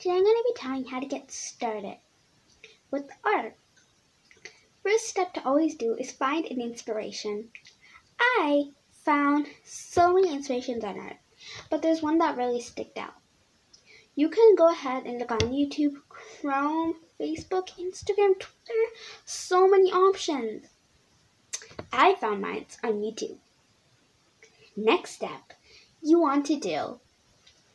Today I'm going to be telling you how to get started with art. First step to always do is find an inspiration. I found so many inspirations on art, but there's one that really sticked out. You can go ahead and look on YouTube, Chrome, Facebook, Instagram, Twitter, so many options. I found mine on YouTube. Next step you want to do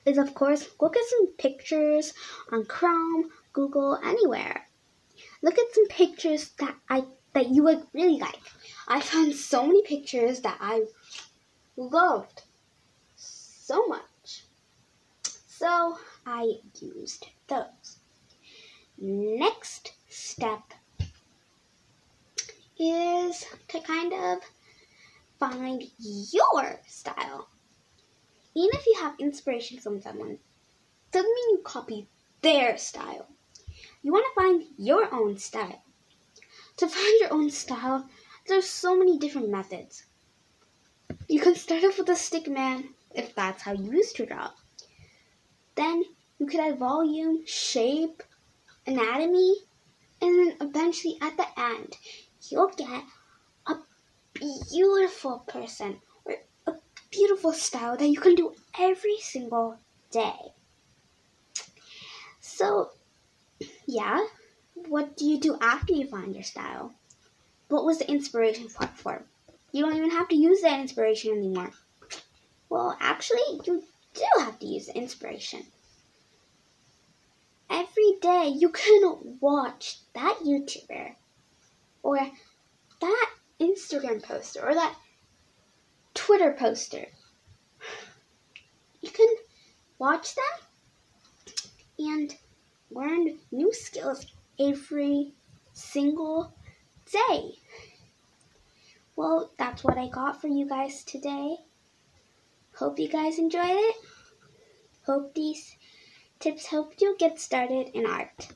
is of course look at some pictures on Chrome, Google, anywhere. Look at some pictures that I that you would really like. I found so many pictures that I loved so much. So I used those. Next step is to kind of find your style. Even if you have inspiration from someone, doesn't mean you copy their style. You want to find your own style. To find your own style, there's so many different methods. You can start off with a stick man, if that's how you used to draw. Then you could add volume, shape, anatomy, and then eventually at the end, you'll get a beautiful person beautiful style that you can do every single day. So, yeah, what do you do after you find your style? What was the inspiration for? You don't even have to use that inspiration anymore. Well, actually, you do have to use the inspiration. Every day you can watch that YouTuber or that Instagram poster or that Twitter poster. You can watch them and learn new skills every single day. Well, that's what I got for you guys today. Hope you guys enjoyed it. Hope these tips helped you get started in art.